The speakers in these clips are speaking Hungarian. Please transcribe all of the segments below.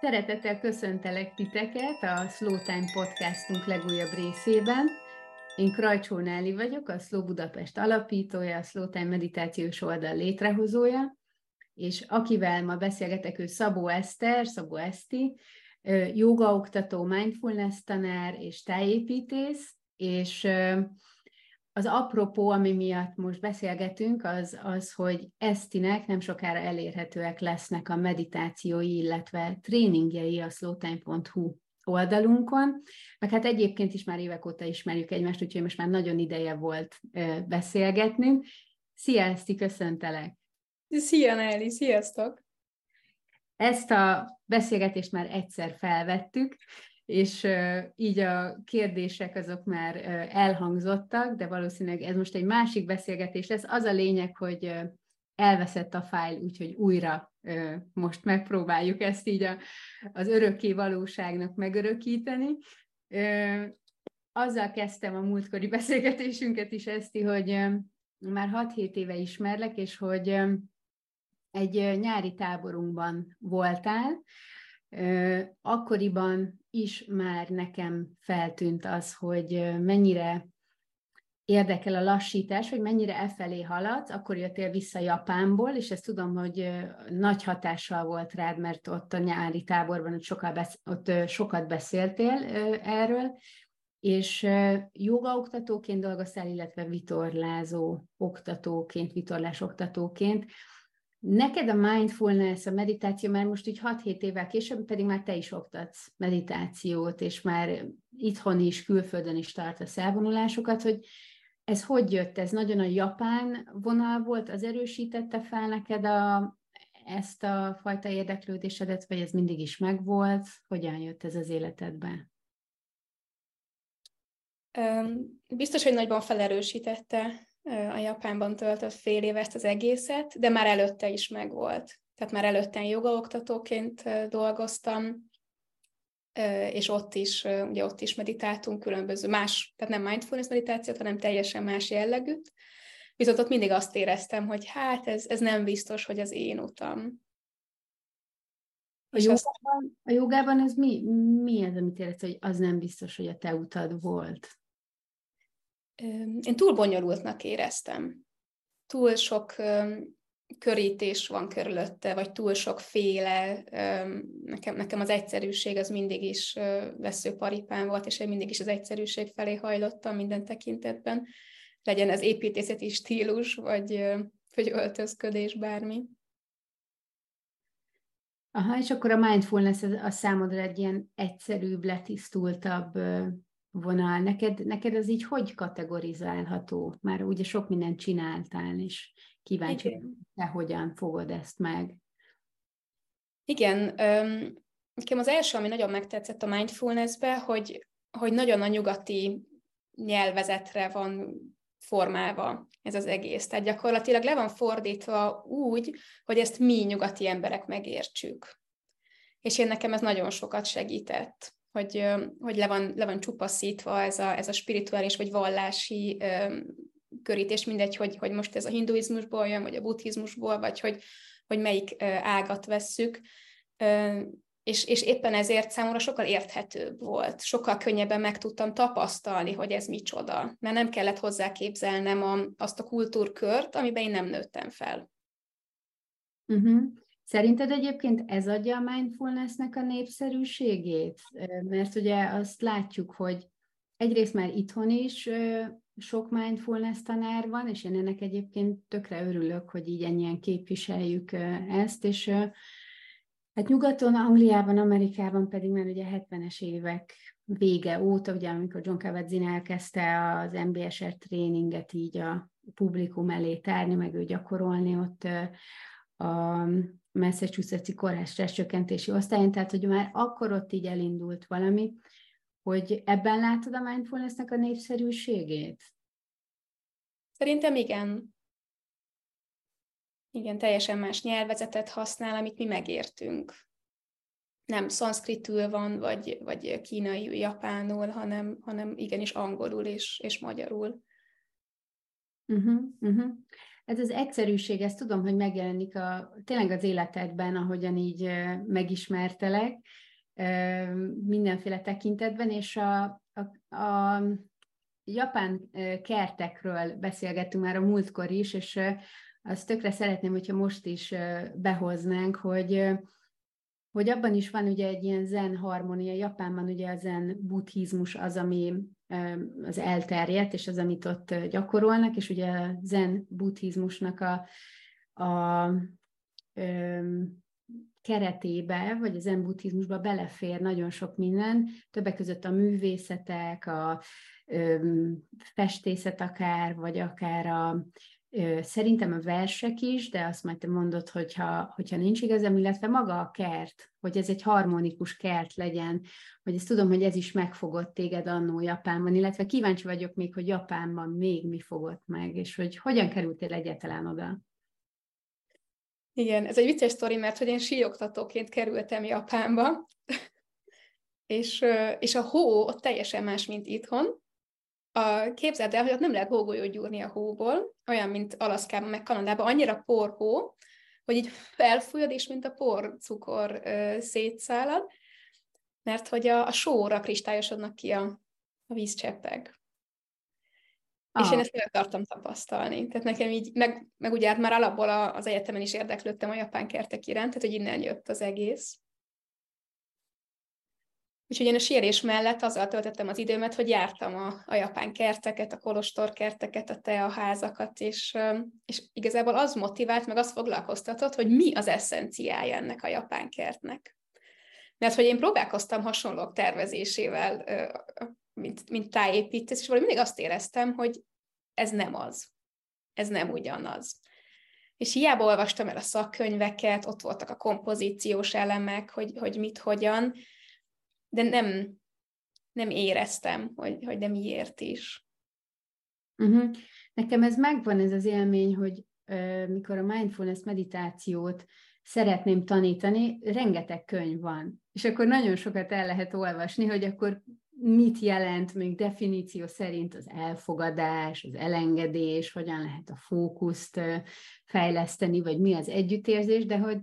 Szeretettel köszöntelek titeket a Slow Time podcastunk legújabb részében. Én Krajcsó Náli vagyok, a Slow Budapest alapítója, a Slow Time meditációs oldal létrehozója, és akivel ma beszélgetek, ő Szabó Eszter, Szabó Eszti, jogaoktató, mindfulness tanár és tájépítész, és az apropó, ami miatt most beszélgetünk, az, az, hogy Esztinek nem sokára elérhetőek lesznek a meditációi, illetve tréningjei a slowtime.hu oldalunkon, meg hát egyébként is már évek óta ismerjük egymást, úgyhogy most már nagyon ideje volt beszélgetnünk. Szia, Eszti, köszöntelek! Szia, Nelly, sziasztok! Ezt a beszélgetést már egyszer felvettük, és így a kérdések azok már elhangzottak, de valószínűleg ez most egy másik beszélgetés lesz. Az a lényeg, hogy elveszett a fájl, úgyhogy újra most megpróbáljuk ezt így az örökké valóságnak megörökíteni. Azzal kezdtem a múltkori beszélgetésünket is, Eszti, hogy már 6-7 éve ismerlek, és hogy egy nyári táborunkban voltál, akkoriban is már nekem feltűnt az, hogy mennyire érdekel a lassítás, hogy mennyire e felé haladsz, akkor jöttél vissza Japánból, és ezt tudom, hogy nagy hatással volt rád, mert ott a nyári táborban ott sokat, besz- ott sokat beszéltél erről, és jogaoktatóként dolgoztál, illetve vitorlázó oktatóként, vitorlás oktatóként. Neked a mindfulness, a meditáció már most így 6-7 évvel később, pedig már te is oktatsz meditációt, és már itthon is, külföldön is tartasz elvonulásokat, hogy ez hogy jött? Ez nagyon a japán vonal volt, az erősítette fel neked a, ezt a fajta érdeklődésedet, vagy ez mindig is megvolt? Hogyan jött ez az életedbe? Biztos, hogy nagyban felerősítette a Japánban töltött fél év ezt az egészet, de már előtte is megvolt. Tehát már előtte jogaoktatóként dolgoztam, és ott is, ugye ott is meditáltunk különböző más, tehát nem mindfulness meditációt, hanem teljesen más jellegűt. Viszont ott mindig azt éreztem, hogy hát ez, ez nem biztos, hogy az én utam. A jogában, a jogában ez mi, mi az, amit érez, hogy az nem biztos, hogy a te utad volt? Én túl bonyolultnak éreztem. Túl sok körítés van körülötte, vagy túl sok féle. Nekem, nekem az egyszerűség az mindig is veszőparipán volt, és én mindig is az egyszerűség felé hajlottam minden tekintetben. Legyen ez építészeti stílus, vagy, vagy öltözködés, bármi. Aha, és akkor a mindfulness a számodra egy ilyen egyszerűbb, letisztultabb vonal. Neked, neked ez így hogy kategorizálható? Már ugye sok mindent csináltál, és kíváncsi, hogy te hogyan fogod ezt meg. Igen, nekem az első, ami nagyon megtetszett a mindfulnessbe, hogy, hogy nagyon a nyugati nyelvezetre van formálva ez az egész. Tehát gyakorlatilag le van fordítva úgy, hogy ezt mi nyugati emberek megértsük. És én nekem ez nagyon sokat segített hogy, hogy le, van, le van csupaszítva ez a, ez a spirituális vagy vallási körítés, mindegy, hogy, hogy most ez a hinduizmusból jön, vagy a buddhizmusból, vagy hogy, hogy melyik ágat vesszük. És, és éppen ezért számomra sokkal érthetőbb volt, sokkal könnyebben meg tudtam tapasztalni, hogy ez micsoda, mert nem kellett hozzá képzelnem a, azt a kultúrkört, amiben én nem nőttem fel. Uh-huh. Szerinted egyébként ez adja a mindfulnessnek a népszerűségét? Mert ugye azt látjuk, hogy egyrészt már itthon is sok mindfulness tanár van, és én ennek egyébként tökre örülök, hogy így ennyien képviseljük ezt, és hát nyugaton, Angliában, Amerikában pedig már ugye 70-es évek vége óta, ugye amikor John Kabat-Zinn elkezdte az MBSR tréninget így a publikum elé tárni, meg ő gyakorolni ott a Massachusetts-i kórház stresscsökkentési osztályán, tehát hogy már akkor ott így elindult valami, hogy ebben látod a mindfulnessnek a népszerűségét? Szerintem igen. Igen, teljesen más nyelvezetet használ, amit mi megértünk. Nem szanszkritül van, vagy, vagy kínai, japánul, hanem, hanem igenis angolul és, és magyarul. Uh-huh, uh-huh. Ez az egyszerűség, ezt tudom, hogy megjelenik a, tényleg az életedben, ahogyan így megismertelek, mindenféle tekintetben, és a, a, a japán kertekről beszélgettünk már a múltkor is, és azt tökre szeretném, hogyha most is behoznánk, hogy hogy abban is van ugye egy ilyen zen harmónia. Japánban ugye a zen buddhizmus az, ami az elterjedt, és az, amit ott gyakorolnak, és ugye a zen buddhizmusnak a, a, a keretébe, vagy a zen buddhizmusba belefér nagyon sok minden, többek között a művészetek, a ö, festészet akár, vagy akár a Szerintem a versek is, de azt majd te mondod, hogyha, hogyha nincs igazam, illetve maga a kert, hogy ez egy harmonikus kert legyen, hogy ezt tudom, hogy ez is megfogott téged annó Japánban, illetve kíváncsi vagyok még, hogy Japánban még mi fogott meg, és hogy hogyan kerültél egyáltalán oda. Igen, ez egy vicces sztori, mert hogy én síoktatóként kerültem Japánba, és, és a hó ott teljesen más, mint itthon, a, képzeld el, hogy ott nem lehet hógolyót gyúrni a hóból, olyan, mint Alaszkában, meg Kanadában, annyira porhó, hogy így felfújod, és mint a porcukor ö, szétszálad, mert hogy a, a sóra kristályosodnak ki a, a vízcseppek. Ah. És én ezt akartam tapasztalni. Tehát nekem így, meg, meg ugye hát már alapból az egyetemen is érdeklődtem a japán kertek iránt, tehát hogy innen jött az egész. Úgyhogy én a sírés mellett azzal töltöttem az időmet, hogy jártam a, a japán kerteket, a kolostor kerteket, a teaházakat, és, és igazából az motivált, meg az foglalkoztatott, hogy mi az eszenciája ennek a japán kertnek. Mert hogy én próbálkoztam hasonlók tervezésével, mint, mint tájépítés, és valahogy mindig azt éreztem, hogy ez nem az. Ez nem ugyanaz. És hiába olvastam el a szakkönyveket, ott voltak a kompozíciós elemek, hogy, hogy mit, hogyan, de nem, nem éreztem, hogy, hogy de miért is. Uh-huh. Nekem ez megvan, ez az élmény, hogy uh, mikor a mindfulness meditációt szeretném tanítani, rengeteg könyv van. És akkor nagyon sokat el lehet olvasni, hogy akkor mit jelent még definíció szerint az elfogadás, az elengedés, hogyan lehet a fókuszt fejleszteni, vagy mi az együttérzés, de hogy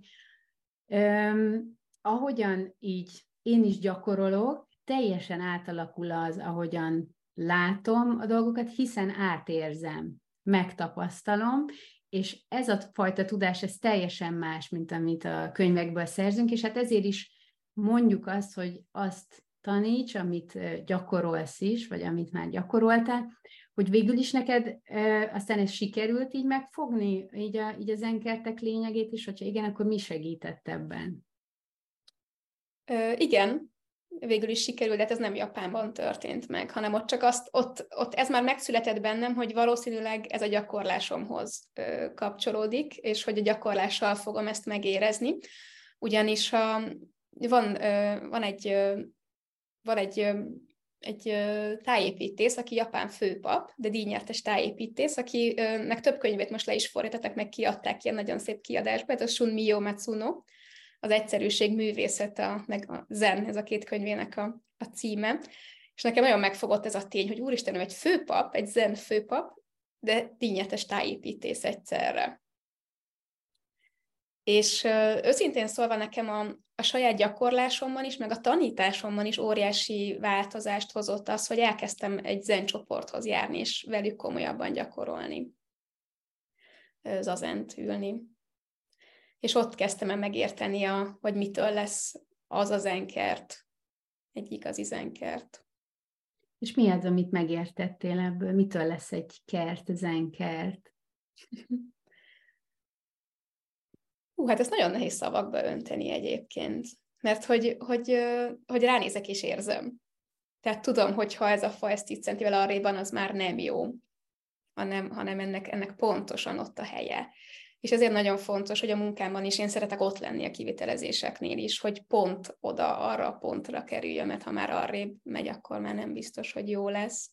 um, ahogyan így én is gyakorolok, teljesen átalakul az, ahogyan látom a dolgokat, hiszen átérzem, megtapasztalom, és ez a fajta tudás, ez teljesen más, mint amit a könyvekből szerzünk, és hát ezért is mondjuk azt, hogy azt taníts, amit gyakorolsz is, vagy amit már gyakoroltál, hogy végül is neked e, aztán ez sikerült így megfogni, így, a, így az enkertek lényegét, és hogyha igen, akkor mi segített ebben? Ö, igen, végül is sikerült, de hát ez nem Japánban történt meg, hanem ott csak azt, ott, ott ez már megszületett bennem, hogy valószínűleg ez a gyakorlásomhoz ö, kapcsolódik, és hogy a gyakorlással fogom ezt megérezni. Ugyanis a, van, ö, van egy, ö, van egy ö, egy tájépítész, aki japán főpap, de díjnyertes tájépítész, akinek több könyvét most le is fordítottak, meg kiadták ilyen nagyon szép kiadásba, ez a Shun Mio Matsuno, az egyszerűség művészete, meg a zen, ez a két könyvének a, a címe. És nekem nagyon megfogott ez a tény, hogy úristen, ő egy főpap, egy zen főpap, de díjnyetes tájépítész egyszerre. És őszintén szólva nekem a, a saját gyakorlásomban is, meg a tanításomban is óriási változást hozott az, hogy elkezdtem egy zen csoporthoz járni, és velük komolyabban gyakorolni, zazent ülni és ott kezdtem el megérteni, a, hogy mitől lesz az az enkert, egy igazi zenkert. És mi az, amit megértettél ebből? Mitől lesz egy kert, zenkert? Hú, hát ezt nagyon nehéz szavakba önteni egyébként. Mert hogy, hogy, hogy ránézek és érzem. Tehát tudom, hogy ha ez a fa ezt 10 centivel arréban, az már nem jó, hanem, hanem ennek, ennek pontosan ott a helye. És ezért nagyon fontos, hogy a munkámban is én szeretek ott lenni a kivitelezéseknél is, hogy pont oda, arra a pontra kerüljön, mert ha már arrébb megy, akkor már nem biztos, hogy jó lesz.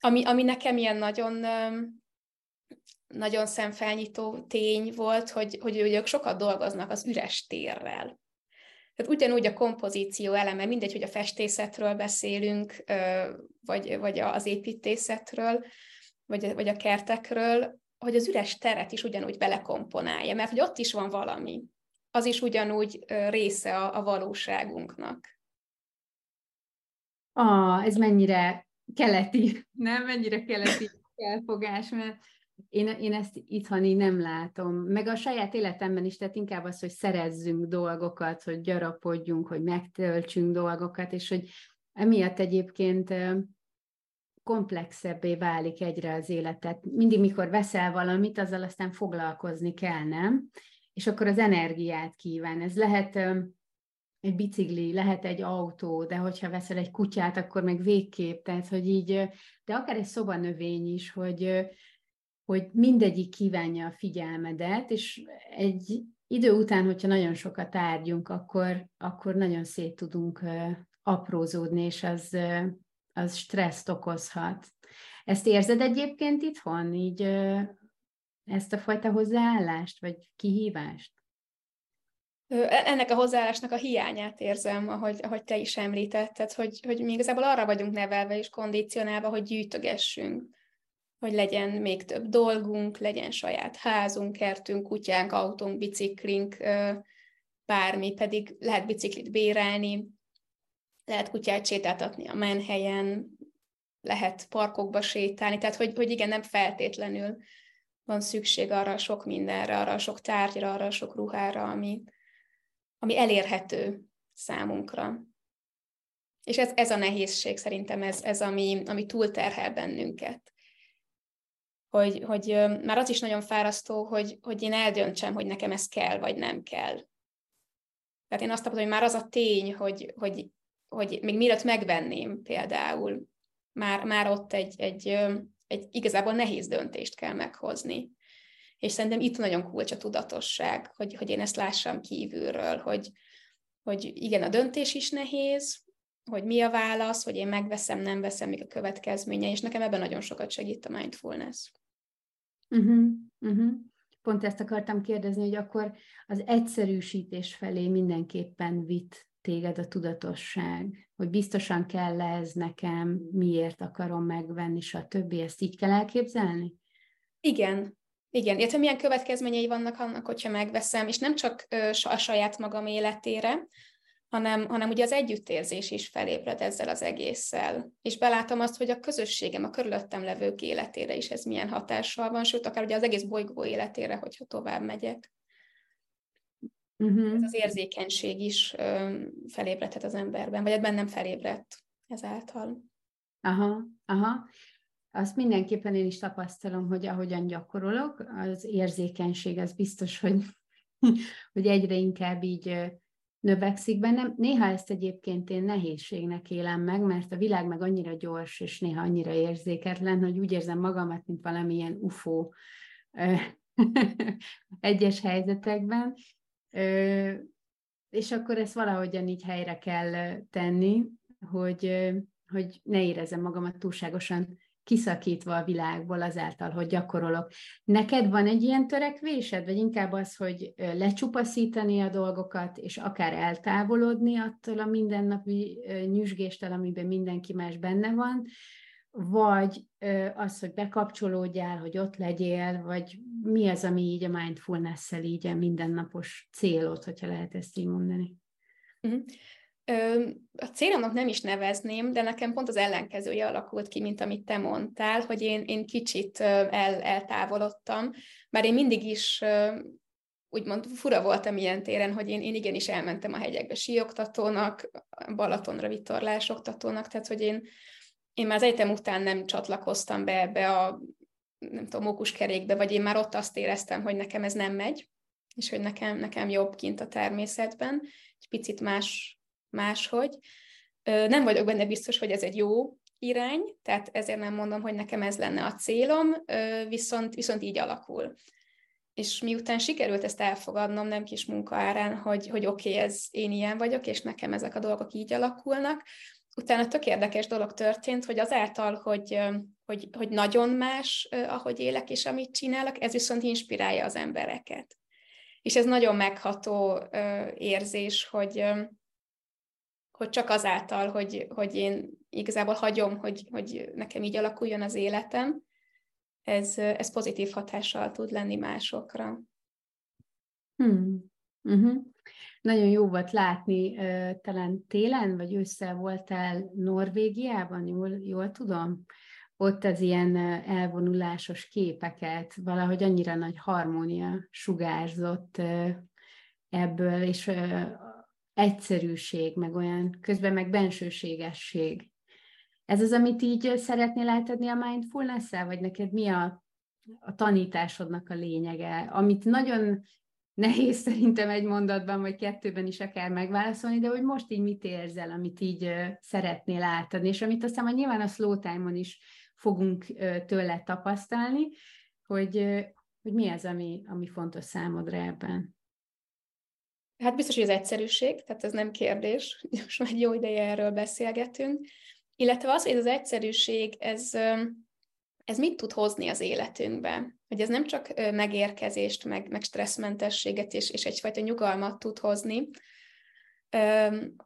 Ami, ami nekem ilyen nagyon, nagyon szemfelnyitó tény volt, hogy, hogy ők sokat dolgoznak az üres térrel. Tehát ugyanúgy a kompozíció eleme, mindegy, hogy a festészetről beszélünk, vagy, vagy az építészetről, vagy, vagy a kertekről, hogy az üres teret is ugyanúgy belekomponálja, mert hogy ott is van valami. Az is ugyanúgy része a, a valóságunknak. Ah, ez mennyire keleti, nem? Mennyire keleti elfogás, mert én, én ezt itthon így nem látom. Meg a saját életemben is, tehát inkább az, hogy szerezzünk dolgokat, hogy gyarapodjunk, hogy megtöltsünk dolgokat, és hogy emiatt egyébként komplexebbé válik egyre az életet. Mindig, mikor veszel valamit, azzal aztán foglalkozni kell, nem? És akkor az energiát kíván. Ez lehet egy bicikli, lehet egy autó, de hogyha veszel egy kutyát, akkor meg végképp, tehát hogy így, de akár egy szobanövény is, hogy, hogy mindegyik kívánja a figyelmedet, és egy idő után, hogyha nagyon sokat tárgyunk, akkor, akkor nagyon szét tudunk aprózódni, és az, az stresszt okozhat. Ezt érzed egyébként itthon, így ezt a fajta hozzáállást, vagy kihívást? E-, ennek a hozzáállásnak a hiányát érzem, ahogy, ahogy te is említetted, hogy, hogy mi igazából arra vagyunk nevelve és kondicionálva, hogy gyűjtögessünk, hogy legyen még több dolgunk, legyen saját házunk, kertünk, kutyánk, autónk, biciklink, bármi, pedig lehet biciklit bérelni, lehet kutyát sétáltatni a menhelyen, lehet parkokba sétálni, tehát hogy, hogy igen, nem feltétlenül van szükség arra sok mindenre, arra sok tárgyra, arra sok ruhára, ami, ami elérhető számunkra. És ez, ez a nehézség szerintem, ez, ez ami, ami túlterhel bennünket. Hogy, hogy már az is nagyon fárasztó, hogy, hogy én eldöntsem, hogy nekem ez kell, vagy nem kell. Tehát én azt tapasztalom, hogy már az a tény, hogy, hogy, hogy még mielőtt megvenném például, már, már ott egy, egy, egy igazából nehéz döntést kell meghozni. És szerintem itt nagyon kulcs a tudatosság, hogy, hogy én ezt lássam kívülről, hogy, hogy igen, a döntés is nehéz, hogy mi a válasz, hogy én megveszem, nem veszem, még a következménye, és nekem ebben nagyon sokat segít a mindfulness. Uh-huh, uh-huh. Pont ezt akartam kérdezni, hogy akkor az egyszerűsítés felé mindenképpen vitt téged a tudatosság, hogy biztosan kell ez nekem, miért akarom megvenni, stb. Ezt így kell elképzelni? Igen, igen, illetve milyen következményei vannak annak, hogyha megveszem, és nem csak a saját magam életére, hanem, hanem ugye az együttérzés is felébred ezzel az egésszel. És belátom azt, hogy a közösségem, a körülöttem levők életére is ez milyen hatással van, sőt, akár ugye az egész bolygó életére, hogyha tovább megyek. Uh-huh. Ez az érzékenység is felébredhet az emberben, vagy ebben nem felébredt ezáltal. Aha, aha azt mindenképpen én is tapasztalom, hogy ahogyan gyakorolok, az érzékenység, az biztos, hogy, hogy egyre inkább így növekszik bennem. Néha ezt egyébként én nehézségnek élem meg, mert a világ meg annyira gyors, és néha annyira érzéketlen, hogy úgy érzem magamat, mint valamilyen UFO egyes helyzetekben. És akkor ezt valahogyan így helyre kell tenni, hogy, hogy ne érezzem magamat túlságosan kiszakítva a világból azáltal, hogy gyakorolok. Neked van egy ilyen törekvésed, vagy inkább az, hogy lecsupaszítani a dolgokat, és akár eltávolodni attól a mindennapi nyüzsgéstől, amiben mindenki más benne van, vagy az, hogy bekapcsolódjál, hogy ott legyél, vagy mi az, ami így a mindfulness-szel így a mindennapos célod, hogyha lehet ezt így mondani? Uh-huh a célomnak nem is nevezném, de nekem pont az ellenkezője alakult ki, mint amit te mondtál, hogy én, én kicsit el, eltávolodtam, bár én mindig is úgymond fura voltam ilyen téren, hogy én, én igenis elmentem a hegyekbe síoktatónak, Balatonra vitorlásoktatónak, tehát hogy én, én már az egyetem után nem csatlakoztam be ebbe a nem tudom, mókuskerékbe, vagy én már ott azt éreztem, hogy nekem ez nem megy, és hogy nekem, nekem jobb kint a természetben, egy picit más máshogy. Nem vagyok benne biztos, hogy ez egy jó irány, tehát ezért nem mondom, hogy nekem ez lenne a célom, viszont, viszont így alakul. És miután sikerült ezt elfogadnom, nem kis munka árán, hogy, hogy oké, okay, ez én ilyen vagyok, és nekem ezek a dolgok így alakulnak, utána tök érdekes dolog történt, hogy azáltal, hogy, hogy, hogy nagyon más, ahogy élek és amit csinálok, ez viszont inspirálja az embereket. És ez nagyon megható érzés, hogy, hogy csak azáltal, hogy, hogy én igazából hagyom, hogy, hogy nekem így alakuljon az életem, ez, ez pozitív hatással tud lenni másokra. Hmm. Uh-huh. Nagyon jó volt látni, talán télen vagy ősszel voltál Norvégiában, jól, jól tudom? Ott az ilyen elvonulásos képeket, valahogy annyira nagy harmónia sugárzott ebből, és egyszerűség, meg olyan, közben meg bensőségesség. Ez az, amit így szeretnél átadni a mindfulness vagy neked mi a, a tanításodnak a lényege, amit nagyon nehéz szerintem egy mondatban, vagy kettőben is akár megválaszolni, de hogy most így mit érzel, amit így szeretnél átadni, és amit aztán majd nyilván a slow time-on is fogunk tőle tapasztalni, hogy, hogy mi az, ami, ami fontos számodra ebben. Hát biztos, hogy az egyszerűség, tehát ez nem kérdés, most már jó ideje erről beszélgetünk, illetve az, hogy ez az egyszerűség, ez, ez mit tud hozni az életünkbe? Hogy ez nem csak megérkezést, meg, meg stresszmentességet és, és egyfajta nyugalmat tud hozni,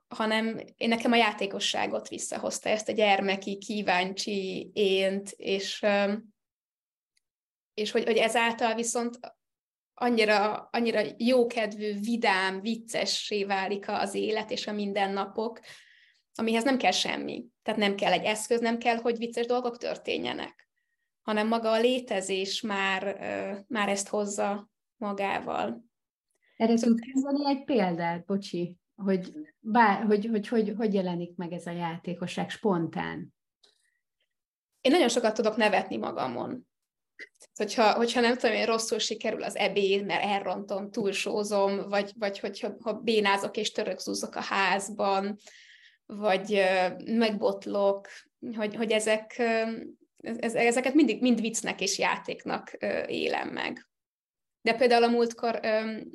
hanem én nekem a játékosságot visszahozta, ezt a gyermeki, kíváncsi ént, és, és hogy, hogy ezáltal viszont annyira, annyira jókedvű, vidám, viccessé válik az élet és a mindennapok, amihez nem kell semmi. Tehát nem kell egy eszköz, nem kell, hogy vicces dolgok történjenek, hanem maga a létezés már, már ezt hozza magával. Erre szóval tudsz mondani egy példát, bocsi, hogy, bár, hogy, hogy, hogy, hogy jelenik meg ez a játékosság spontán? Én nagyon sokat tudok nevetni magamon hogyha, hogyha nem tudom, én rosszul sikerül az ebéd, mert elrontom, túlsózom, vagy, vagy hogyha ha bénázok és törökzúzok a házban, vagy megbotlok, hogy, hogy ezek, ezeket mindig mind viccnek és játéknak élem meg. De például a múltkor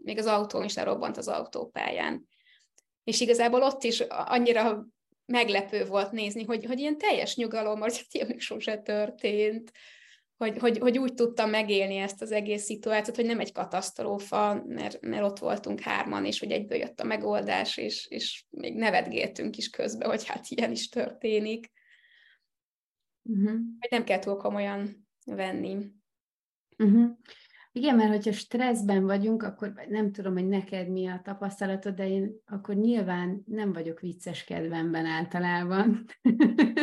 még az autón is lerobbant az autópályán. És igazából ott is annyira meglepő volt nézni, hogy, hogy ilyen teljes nyugalom, hogy ilyen még sose történt, hogy, hogy, hogy úgy tudtam megélni ezt az egész szituációt, hogy nem egy katasztrófa, mert, mert ott voltunk hárman, és hogy egyből jött a megoldás, és, és még nevetgéltünk is közben, hogy hát ilyen is történik. Uh-huh. Hogy nem kell túl komolyan venni. Uh-huh. Igen, mert hogyha stresszben vagyunk, akkor nem tudom, hogy neked mi a tapasztalatod, de én akkor nyilván nem vagyok vicces kedvemben általában.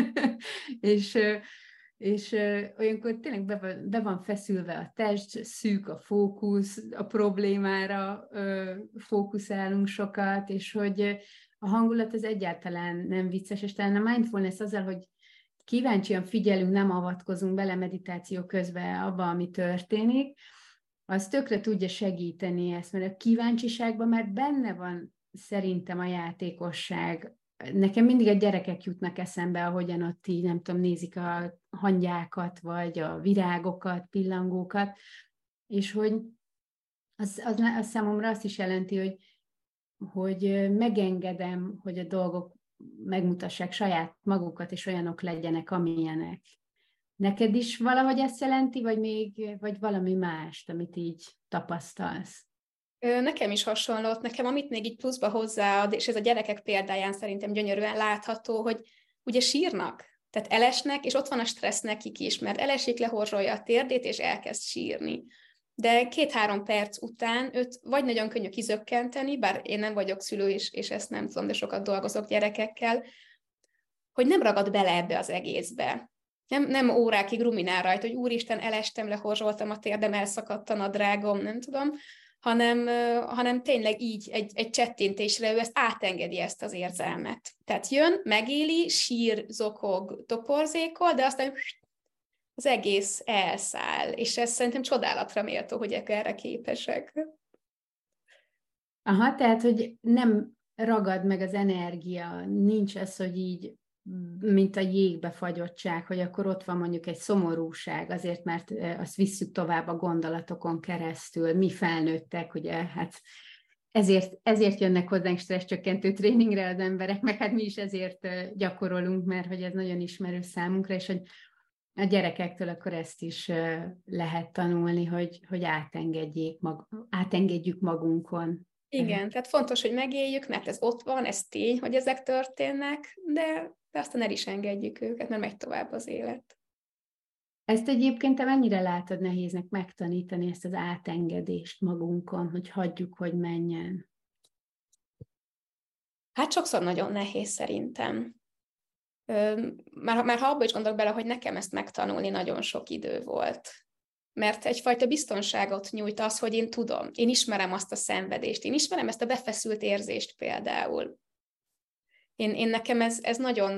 és és olyankor tényleg be van, be van feszülve a test, szűk a fókusz, a problémára fókuszálunk sokat, és hogy a hangulat az egyáltalán nem vicces, és talán a mindfulness azzal, hogy kíváncsian figyelünk, nem avatkozunk bele meditáció közben abba, ami történik, az tökre tudja segíteni ezt, mert a kíváncsiságban már benne van szerintem a játékosság, nekem mindig a gyerekek jutnak eszembe, ahogyan ott így, nem tudom, nézik a hangyákat, vagy a virágokat, pillangókat, és hogy az, az, az számomra azt is jelenti, hogy, hogy megengedem, hogy a dolgok megmutassák saját magukat, és olyanok legyenek, amilyenek. Neked is valahogy ezt jelenti, vagy még, vagy valami mást, amit így tapasztalsz? Nekem is hasonlott, nekem amit még így pluszba hozzáad, és ez a gyerekek példáján szerintem gyönyörűen látható, hogy ugye sírnak, tehát elesnek, és ott van a stressz nekik is, mert elesik, lehorzsolja a térdét, és elkezd sírni. De két-három perc után őt vagy nagyon könnyű kizökkenteni, bár én nem vagyok szülő, és, és ezt nem tudom, de sokat dolgozok gyerekekkel, hogy nem ragad bele ebbe az egészbe. Nem, nem órákig ruminál rajta, hogy úristen, elestem, lehorzsoltam a térdem, elszakadt a nadrágom, nem tudom, hanem, hanem tényleg így egy, egy csettintésre ő ezt átengedi ezt az érzelmet. Tehát jön, megéli, sír, zokog, toporzékol, de aztán az egész elszáll, és ez szerintem csodálatra méltó, hogy erre képesek. Aha, tehát, hogy nem ragad meg az energia, nincs ez, hogy így mint a jégbe fagyottság, hogy akkor ott van mondjuk egy szomorúság, azért, mert azt visszük tovább a gondolatokon keresztül, mi felnőttek, ugye, hát ezért, ezért jönnek hozzánk stresszcsökkentő tréningre az emberek, meg hát mi is ezért gyakorolunk, mert hogy ez nagyon ismerő számunkra, és hogy a gyerekektől akkor ezt is lehet tanulni, hogy, hogy átengedjék mag, átengedjük magunkon. Igen, tehát fontos, hogy megéljük, mert ez ott van, ez tény, hogy ezek történnek, de de aztán el is engedjük őket, mert megy tovább az élet. Ezt egyébként te mennyire látod nehéznek megtanítani ezt az átengedést magunkon, hogy hagyjuk, hogy menjen? Hát sokszor nagyon nehéz szerintem. Már, már ha abba is gondolok bele, hogy nekem ezt megtanulni nagyon sok idő volt. Mert egyfajta biztonságot nyújt az, hogy én tudom, én ismerem azt a szenvedést, én ismerem ezt a befeszült érzést például. Én, én nekem ez, ez nagyon,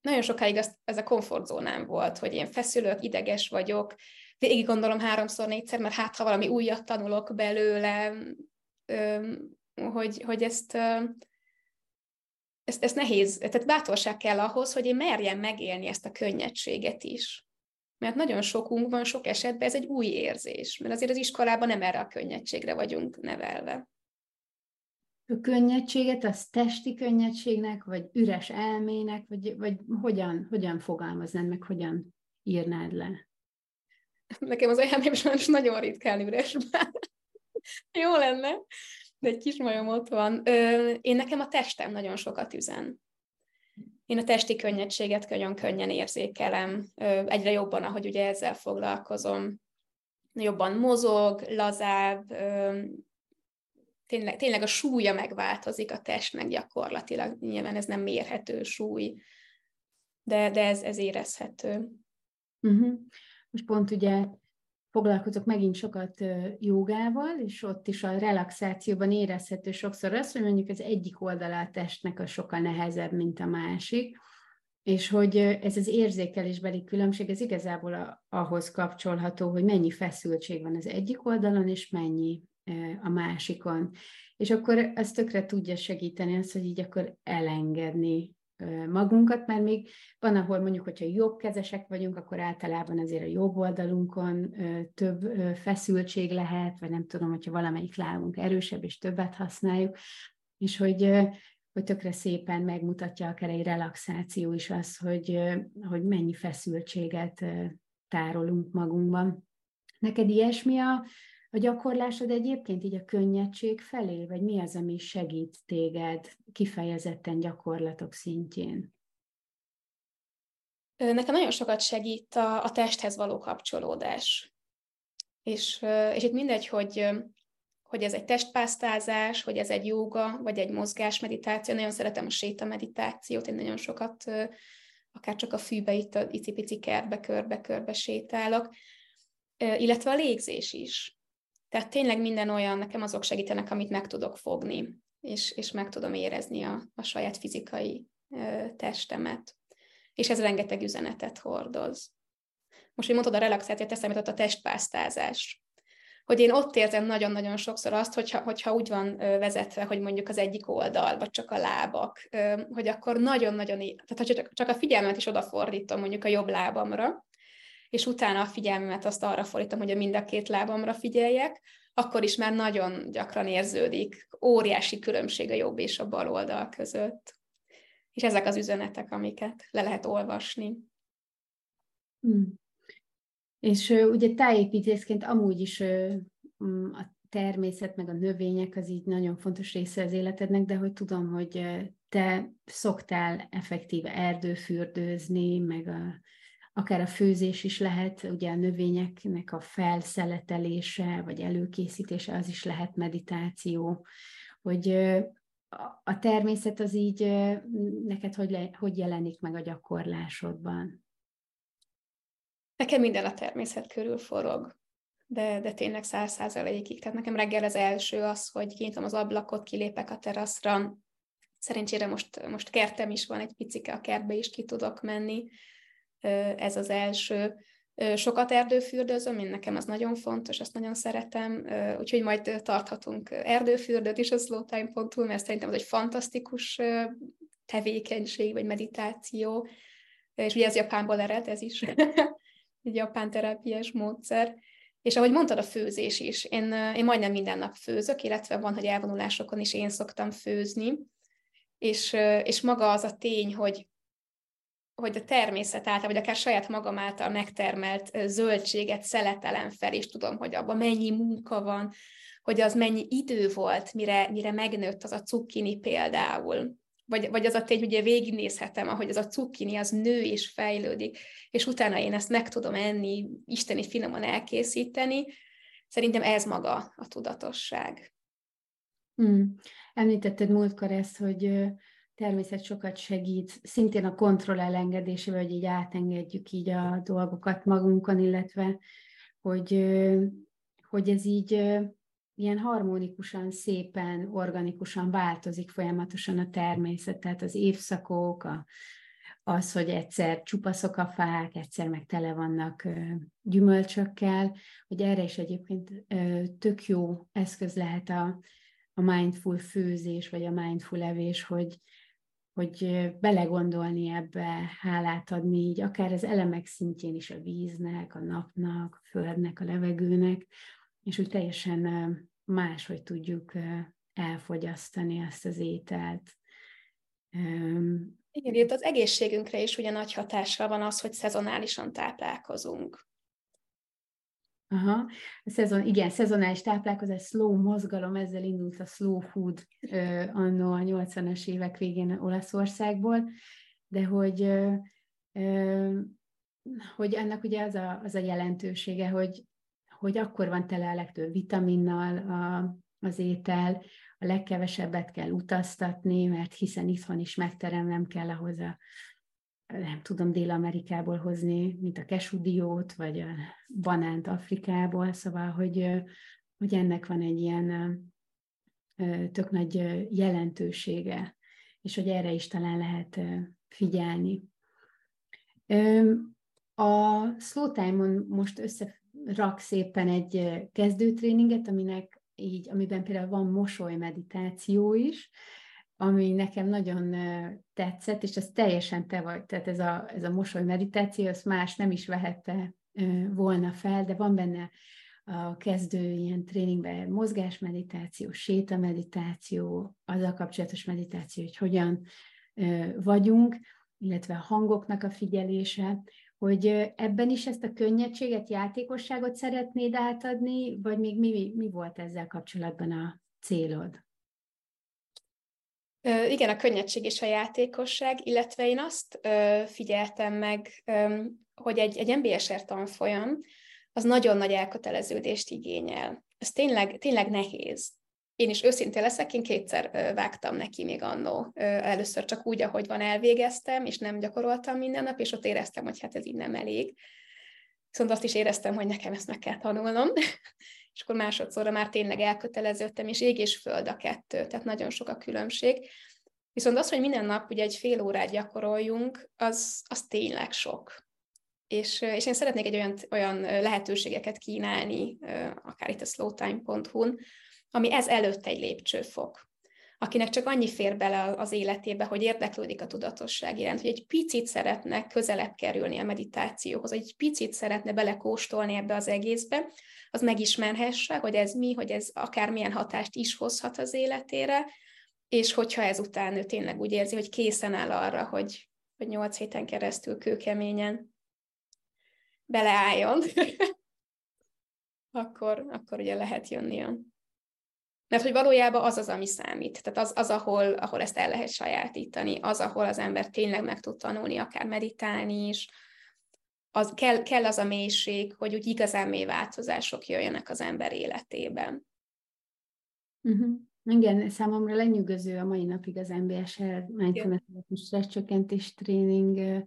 nagyon sokáig az, ez a komfortzónám volt, hogy én feszülök, ideges vagyok, végig gondolom háromszor, négyszer, mert hát ha valami újat tanulok belőle, hogy, hogy ezt, ezt, ezt nehéz, tehát bátorság kell ahhoz, hogy én merjem megélni ezt a könnyedséget is. Mert nagyon sokunkban, sok esetben ez egy új érzés, mert azért az iskolában nem erre a könnyedségre vagyunk nevelve. A könnyedséget, az testi könnyedségnek, vagy üres elmének, vagy, vagy hogyan, hogyan fogalmaznád meg, hogyan írnád le? Nekem az elmém sajnos nagyon ritkán üres Jó lenne de egy kis majom ott van. Ö, én nekem a testem nagyon sokat üzen. Én a testi könnyedséget nagyon könnyen érzékelem, ö, egyre jobban, ahogy ugye ezzel foglalkozom. Jobban mozog, lazább, ö, tényleg, tényleg a súlya megváltozik a testnek gyakorlatilag. Nyilván ez nem mérhető súly, de, de ez, ez érezhető. Uh-huh. Most pont ugye foglalkozok megint sokat jogával, és ott is a relaxációban érezhető sokszor az, hogy mondjuk az egyik oldala a testnek a sokkal nehezebb, mint a másik, és hogy ez az érzékelésbeli különbség, ez igazából ahhoz kapcsolható, hogy mennyi feszültség van az egyik oldalon, és mennyi a másikon. És akkor ez tökre tudja segíteni azt, hogy így akkor elengedni magunkat, mert még van, ahol mondjuk, hogyha jobbkezesek vagyunk, akkor általában azért a jobb oldalunkon több feszültség lehet, vagy nem tudom, hogyha valamelyik lábunk erősebb, és többet használjuk, és hogy, hogy tökre szépen megmutatja akár egy relaxáció is az, hogy, hogy mennyi feszültséget tárolunk magunkban. Neked ilyesmi a, a gyakorlásod egyébként így a könnyedség felé, vagy mi az, ami segít téged kifejezetten gyakorlatok szintjén? Nekem nagyon sokat segít a, a testhez való kapcsolódás. És, és itt mindegy, hogy, hogy ez egy testpásztázás, hogy ez egy jóga, vagy egy mozgásmeditáció. Nagyon szeretem a séta meditációt, én nagyon sokat, akár csak a fűbe itt a icipici kertbe, körbe-körbe sétálok, illetve a légzés is. Tehát tényleg minden olyan, nekem azok segítenek, amit meg tudok fogni, és, és meg tudom érezni a, a saját fizikai ö, testemet. És ez rengeteg üzenetet hordoz. Most, hogy mondtad a relaxációt, eszembe a testpásztázás. Hogy én ott érzem nagyon-nagyon sokszor azt, hogyha, hogyha úgy van vezetve, hogy mondjuk az egyik oldal, vagy csak a lábak, hogy akkor nagyon-nagyon, tehát ha csak a figyelmet is odafordítom mondjuk a jobb lábamra, és utána a figyelmemet azt arra fordítom, hogy a mind a két lábamra figyeljek, akkor is már nagyon gyakran érződik óriási különbség a jobb és a bal oldal között. És ezek az üzenetek, amiket le lehet olvasni. Hmm. És ugye tájépítészként amúgy is uh, a természet meg a növények az így nagyon fontos része az életednek, de hogy tudom, hogy te szoktál effektíve erdőfürdőzni, meg a akár a főzés is lehet, ugye a növényeknek a felszeletelése, vagy előkészítése, az is lehet meditáció, hogy a természet az így neked hogy, le, hogy jelenik meg a gyakorlásodban? Nekem minden a természet körül forog, de, de tényleg száz százalékig. Tehát nekem reggel az első az, hogy kinyitom az ablakot, kilépek a teraszra. Szerencsére most, most kertem is van, egy picike a kertbe is ki tudok menni ez az első. Sokat erdőfürdőzöm, én nekem az nagyon fontos, azt nagyon szeretem, úgyhogy majd tarthatunk erdőfürdőt is a slowtime.hu, mert szerintem ez egy fantasztikus tevékenység, vagy meditáció, és ugye ez Japánból ered, ez is egy japán terápiás módszer. És ahogy mondtad, a főzés is. Én, én majdnem minden nap főzök, illetve van, hogy elvonulásokon is én szoktam főzni, és, és maga az a tény, hogy hogy a természet által, vagy akár saját magam által megtermelt zöldséget szeletelem fel, és tudom, hogy abban mennyi munka van, hogy az mennyi idő volt, mire, mire megnőtt az a cukkini például, vagy, vagy az a tény, hogy ugye végignézhetem, ahogy az a cukkini az nő és fejlődik, és utána én ezt meg tudom enni, isteni finoman elkészíteni, szerintem ez maga a tudatosság. Hmm. Említetted múltkor ezt, hogy természet sokat segít, szintén a kontroll elengedésével, hogy így átengedjük így a dolgokat magunkon, illetve hogy, hogy ez így ilyen harmonikusan, szépen, organikusan változik folyamatosan a természet, tehát az évszakok, a, az, hogy egyszer csupaszok a fák, egyszer meg tele vannak gyümölcsökkel, hogy erre is egyébként tök jó eszköz lehet a, a mindful főzés, vagy a mindful evés, hogy, hogy belegondolni ebbe, hálát adni, így akár az elemek szintjén is a víznek, a napnak, a földnek, a levegőnek, és úgy teljesen máshogy tudjuk elfogyasztani ezt az ételt. Igen, itt az egészségünkre is ugye nagy hatással van az, hogy szezonálisan táplálkozunk. Aha, a szezon, igen, szezonális táplálkozás, slow mozgalom, ezzel indult a slow food uh, annó a 80-as évek végén Olaszországból, de hogy, uh, hogy ennek ugye az a, az a jelentősége, hogy, hogy akkor van tele a legtöbb vitaminnal a, az étel, a legkevesebbet kell utaztatni, mert hiszen itthon is megteremnem kell ahhoz a nem tudom Dél-Amerikából hozni, mint a kesudiót, vagy a banánt Afrikából, szóval, hogy, hogy ennek van egy ilyen tök nagy jelentősége, és hogy erre is talán lehet figyelni. A Slow Time-on most összerak szépen egy kezdőtréninget, aminek így, amiben például van mosoly meditáció is, ami nekem nagyon tetszett, és ez teljesen te vagy, tehát ez a, ez a mosoly meditáció, azt más nem is vehette volna fel, de van benne a kezdő ilyen tréningben mozgásmeditáció, sétameditáció, azzal kapcsolatos meditáció, hogy hogyan vagyunk, illetve a hangoknak a figyelése, hogy ebben is ezt a könnyedséget, játékosságot szeretnéd átadni, vagy még mi, mi volt ezzel kapcsolatban a célod? Igen, a könnyedség és a játékosság, illetve én azt figyeltem meg, hogy egy, egy MBSR tanfolyam az nagyon nagy elköteleződést igényel. Ez tényleg, tényleg nehéz. Én is őszintén leszek, én kétszer vágtam neki még annó. Először csak úgy, ahogy van, elvégeztem, és nem gyakoroltam minden nap, és ott éreztem, hogy hát ez így nem elég. Viszont azt is éreztem, hogy nekem ezt meg kell tanulnom. És akkor másodszorra már tényleg elköteleződtem, és ég és föld a kettő, tehát nagyon sok a különbség. Viszont az, hogy minden nap ugye egy fél órát gyakoroljunk, az, az tényleg sok. És, és én szeretnék egy olyan, olyan lehetőségeket kínálni, akár itt a slowtime.hu-n, ami ez előtt egy lépcsőfok akinek csak annyi fér bele az életébe, hogy érdeklődik a tudatosság iránt, hogy egy picit szeretne közelebb kerülni a meditációhoz, egy picit szeretne belekóstolni ebbe az egészbe, az megismerhesse, hogy ez mi, hogy ez akármilyen hatást is hozhat az életére, és hogyha ezután ő tényleg úgy érzi, hogy készen áll arra, hogy, hogy nyolc héten keresztül kőkeményen beleálljon, akkor, akkor ugye lehet jönni a mert hogy valójában az az, ami számít. Tehát az, az ahol, ahol ezt el lehet sajátítani, az, ahol az ember tényleg meg tud tanulni, akár meditálni is, az, kell, kell az a mélység, hogy úgy igazán mély változások jöjjenek az ember életében. Uh-huh. Igen, számomra lenyűgöző a mai napig az MBSR mindfulness stresszcsökkentés tréning,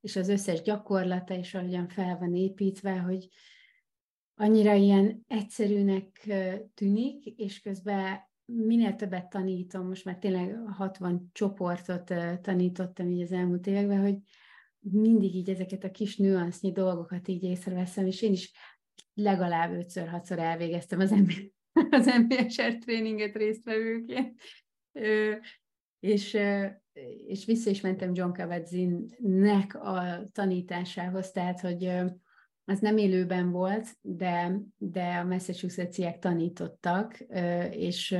és az összes gyakorlata, és ahogyan fel van építve, hogy, annyira ilyen egyszerűnek tűnik, és közben minél többet tanítom, most már tényleg 60 csoportot tanítottam így az elmúlt években, hogy mindig így ezeket a kis nüansznyi dolgokat így észreveszem, és én is legalább 5-6-szor elvégeztem az, MB, az MBSR tréninget résztvevőként. És, és vissza is mentem John Kabat-Zinnnek a tanításához, tehát, hogy az nem élőben volt, de, de a Massachusettsiek tanítottak, és,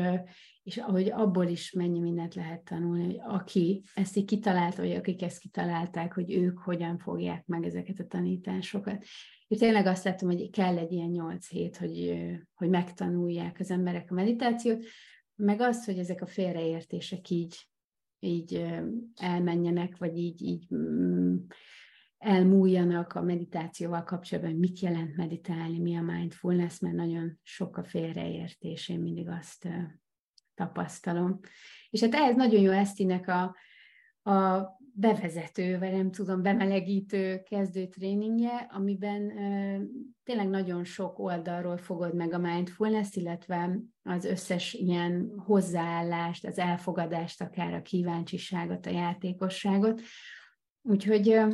és ahogy abból is mennyi mindent lehet tanulni, hogy aki ezt így kitalálta, vagy akik ezt kitalálták, hogy ők hogyan fogják meg ezeket a tanításokat. És tényleg azt látom, hogy kell egy ilyen nyolc hét, hogy, hogy megtanulják az emberek a meditációt, meg az, hogy ezek a félreértések így így elmenjenek, vagy így, így mm, elmúljanak a meditációval kapcsolatban, mit jelent meditálni, mi a mindfulness, mert nagyon sok a félreértés, én mindig azt tapasztalom. És hát ehhez nagyon jó Esztinek a, a bevezető, vagy nem tudom, bemelegítő kezdő tréningje, amiben uh, tényleg nagyon sok oldalról fogod meg a mindfulness, illetve az összes ilyen hozzáállást, az elfogadást, akár a kíváncsiságot, a játékosságot. Úgyhogy uh,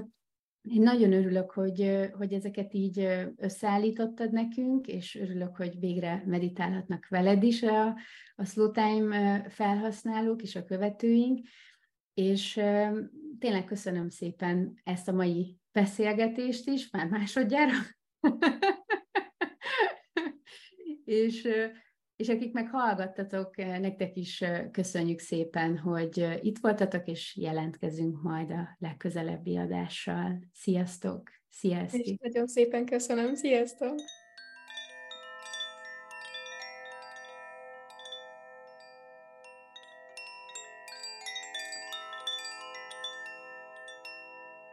én nagyon örülök, hogy, hogy ezeket így összeállítottad nekünk, és örülök, hogy végre meditálhatnak veled is a, a Slow Time felhasználók és a követőink, és tényleg köszönöm szépen ezt a mai beszélgetést is, már másodjára. és, és akik meg hallgattatok, nektek is köszönjük szépen, hogy itt voltatok, és jelentkezünk majd a legközelebbi adással. Sziasztok! Sziasztok! És nagyon szépen köszönöm, sziasztok!